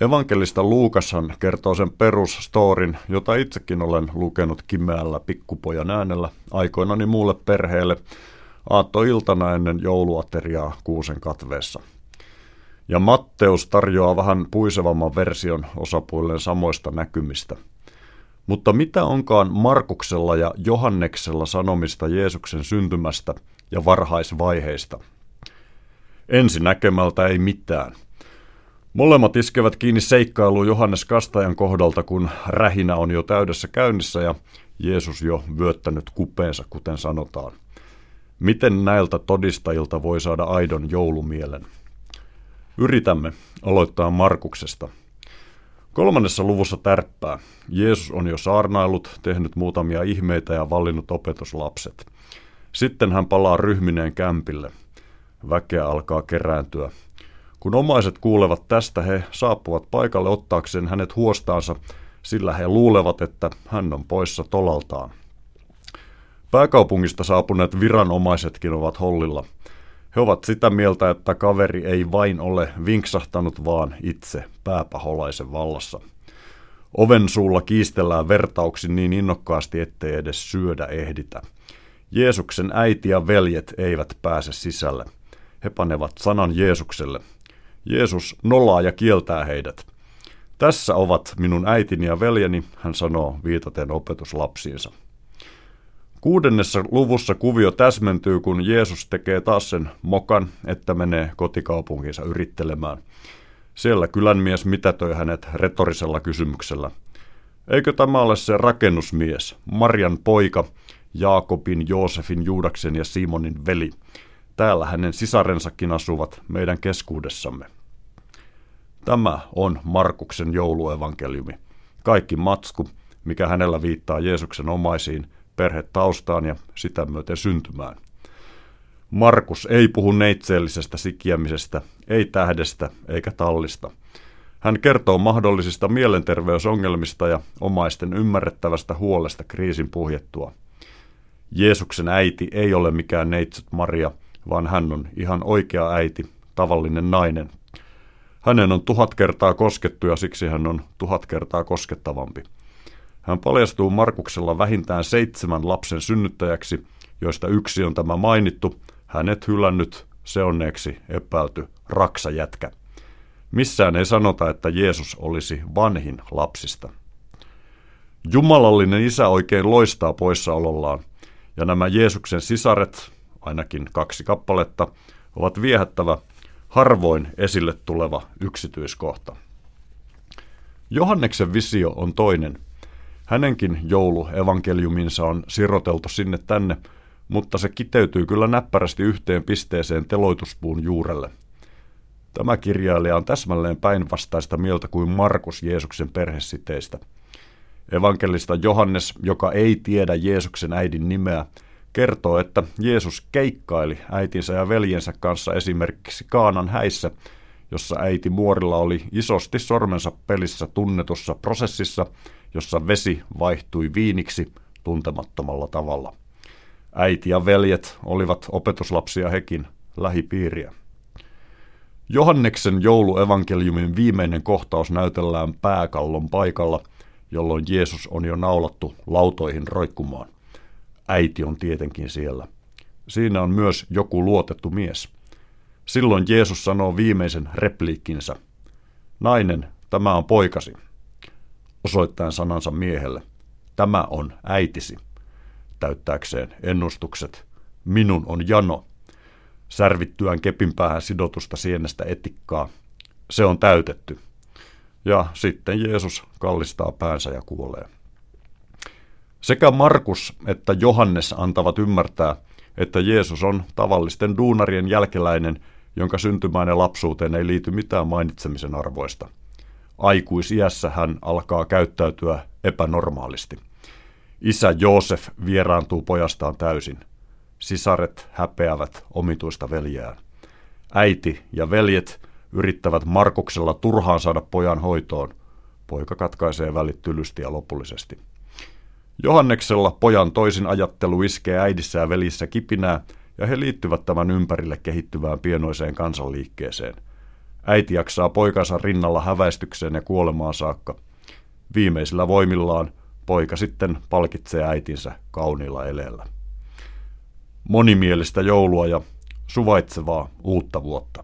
Evankelista Luukashan kertoo sen perusstorin, jota itsekin olen lukenut kimeällä pikkupojan äänellä aikoinani muulle perheelle aattoiltana ennen jouluateriaa kuusen katveessa. Ja Matteus tarjoaa vähän puisevamman version osapuilleen samoista näkymistä. Mutta mitä onkaan Markuksella ja Johanneksella sanomista Jeesuksen syntymästä ja varhaisvaiheista? Ensi näkemältä ei mitään – Molemmat iskevät kiinni seikkailuun Johannes Kastajan kohdalta, kun rähinä on jo täydessä käynnissä ja Jeesus jo vyöttänyt kupeensa, kuten sanotaan. Miten näiltä todistajilta voi saada aidon joulumielen? Yritämme aloittaa Markuksesta. Kolmannessa luvussa tärppää. Jeesus on jo saarnaillut, tehnyt muutamia ihmeitä ja vallinnut opetuslapset. Sitten hän palaa ryhmineen kämpille. Väkeä alkaa kerääntyä. Kun omaiset kuulevat tästä, he saapuvat paikalle ottaakseen hänet huostaansa, sillä he luulevat, että hän on poissa tolaltaan. Pääkaupungista saapuneet viranomaisetkin ovat hollilla. He ovat sitä mieltä, että kaveri ei vain ole vinksahtanut, vaan itse pääpaholaisen vallassa. Oven suulla kiistellään vertauksin niin innokkaasti, ettei edes syödä ehditä. Jeesuksen äiti ja veljet eivät pääse sisälle. He panevat sanan Jeesukselle – Jeesus nollaa ja kieltää heidät. Tässä ovat minun äitini ja veljeni, hän sanoo viitaten opetuslapsiinsa. Kuudennessa luvussa kuvio täsmentyy, kun Jeesus tekee taas sen mokan, että menee kotikaupunkiinsa yrittelemään. Siellä kylänmies mitätöi hänet retorisella kysymyksellä. Eikö tämä ole se rakennusmies, Marian poika, Jaakobin, Joosefin, Juudaksen ja Simonin veli? Täällä hänen sisarensakin asuvat meidän keskuudessamme. Tämä on Markuksen jouluevankeliumi. Kaikki matsku, mikä hänellä viittaa Jeesuksen omaisiin, perhetaustaan ja sitä myöten syntymään. Markus ei puhu neitseellisestä sikiämisestä, ei tähdestä eikä tallista. Hän kertoo mahdollisista mielenterveysongelmista ja omaisten ymmärrettävästä huolesta kriisin puhjettua. Jeesuksen äiti ei ole mikään neitsyt Maria, vaan hän on ihan oikea äiti, tavallinen nainen, hänen on tuhat kertaa koskettu ja siksi hän on tuhat kertaa koskettavampi. Hän paljastuu Markuksella vähintään seitsemän lapsen synnyttäjäksi, joista yksi on tämä mainittu, hänet hylännyt, seonneeksi epäilty raksajätkä. Missään ei sanota, että Jeesus olisi vanhin lapsista. Jumalallinen isä oikein loistaa poissaolollaan, ja nämä Jeesuksen sisaret, ainakin kaksi kappaletta, ovat viehättävä harvoin esille tuleva yksityiskohta. Johanneksen visio on toinen. Hänenkin jouluevankeliuminsa on siroteltu sinne tänne, mutta se kiteytyy kyllä näppärästi yhteen pisteeseen teloituspuun juurelle. Tämä kirjailija on täsmälleen päinvastaista mieltä kuin Markus Jeesuksen perhesiteistä. Evankelista Johannes, joka ei tiedä Jeesuksen äidin nimeä, kertoo, että Jeesus keikkaili äitinsä ja veljensä kanssa esimerkiksi Kaanan häissä, jossa äiti muorilla oli isosti sormensa pelissä tunnetussa prosessissa, jossa vesi vaihtui viiniksi tuntemattomalla tavalla. Äiti ja veljet olivat opetuslapsia hekin lähipiiriä. Johanneksen jouluevankeliumin viimeinen kohtaus näytellään pääkallon paikalla, jolloin Jeesus on jo naulattu lautoihin roikkumaan. Äiti on tietenkin siellä. Siinä on myös joku luotettu mies. Silloin Jeesus sanoo viimeisen repliikkinsä. Nainen, tämä on poikasi. Osoittaen sanansa miehelle. Tämä on äitisi. Täyttääkseen ennustukset. Minun on jano. Särvittyään kepin päähän sidotusta sienestä etikkaa. Se on täytetty. Ja sitten Jeesus kallistaa päänsä ja kuolee. Sekä Markus että Johannes antavat ymmärtää, että Jeesus on tavallisten duunarien jälkeläinen, jonka syntymään ja lapsuuteen ei liity mitään mainitsemisen arvoista. Aikuisiässä hän alkaa käyttäytyä epänormaalisti. Isä Joosef vieraantuu pojastaan täysin. Sisaret häpeävät omituista veljään. Äiti ja veljet yrittävät Markuksella turhaan saada pojan hoitoon. Poika katkaisee välit tylysti ja lopullisesti. Johanneksella pojan toisin ajattelu iskee äidissä ja velissä kipinää, ja he liittyvät tämän ympärille kehittyvään pienoiseen kansanliikkeeseen. Äiti jaksaa poikansa rinnalla häväistykseen ja kuolemaan saakka. Viimeisillä voimillaan poika sitten palkitsee äitinsä kauniilla eleellä. Monimielistä joulua ja suvaitsevaa uutta vuotta.